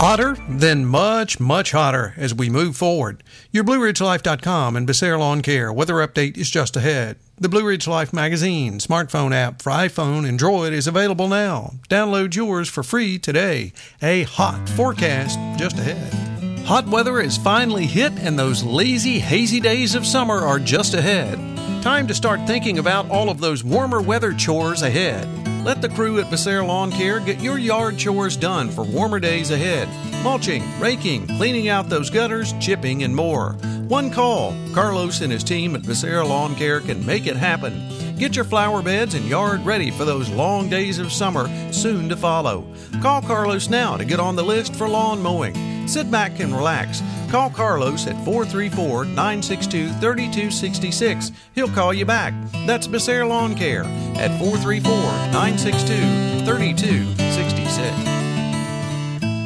Hotter, then much, much hotter as we move forward. Your BlueRidgeLife.com and Becerra Lawn Care weather update is just ahead. The Blue Ridge Life magazine smartphone app for iPhone and Droid is available now. Download yours for free today. A hot forecast just ahead. Hot weather is finally hit, and those lazy, hazy days of summer are just ahead. Time to start thinking about all of those warmer weather chores ahead. Let the crew at Becerra Lawn Care get your yard chores done for warmer days ahead. Mulching, raking, cleaning out those gutters, chipping, and more. One call. Carlos and his team at Becerra Lawn Care can make it happen. Get your flower beds and yard ready for those long days of summer soon to follow. Call Carlos now to get on the list for lawn mowing. Sit back and relax. Call Carlos at 434 962 3266. He'll call you back. That's Becerra Lawn Care at 434 962 3266.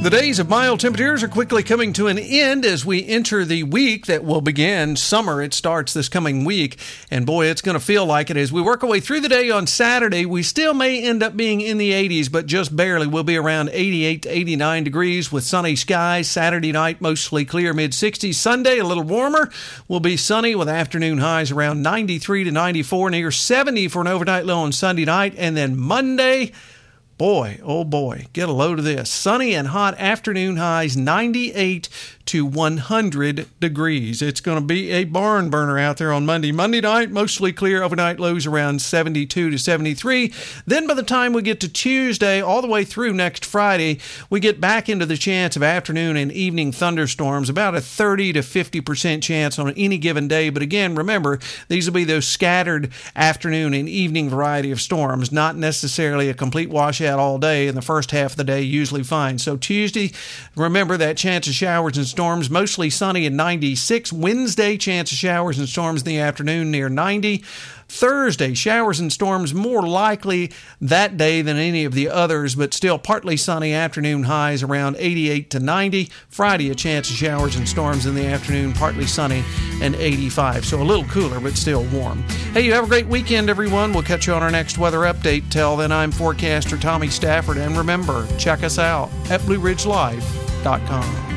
The days of mild temperatures are quickly coming to an end as we enter the week that will begin summer. It starts this coming week, and boy, it's going to feel like it as we work our way through the day on Saturday. We still may end up being in the 80s, but just barely. We'll be around 88 to 89 degrees with sunny skies. Saturday night, mostly clear, mid 60s. Sunday, a little warmer. Will be sunny with afternoon highs around 93 to 94, near 70 for an overnight low on Sunday night, and then Monday. Boy, oh boy, get a load of this. Sunny and hot afternoon highs 98 to 100 degrees. It's going to be a barn burner out there on Monday. Monday night, mostly clear, overnight lows around 72 to 73. Then by the time we get to Tuesday, all the way through next Friday, we get back into the chance of afternoon and evening thunderstorms, about a 30 to 50% chance on any given day. But again, remember, these will be those scattered afternoon and evening variety of storms, not necessarily a complete washout all day. In the first half of the day, usually fine. So Tuesday, remember that chance of showers and storms, mostly sunny and 96. Wednesday, chance of showers and storms in the afternoon near 90. Thursday, showers and storms more likely that day than any of the others, but still partly sunny afternoon highs around 88 to 90. Friday, a chance of showers and storms in the afternoon, partly sunny and 85. So a little cooler, but still warm. Hey, you have a great weekend, everyone. We'll catch you on our next weather update. Till then, I'm forecaster Tommy Stafford, and remember, check us out at BlueRidgeLife.com.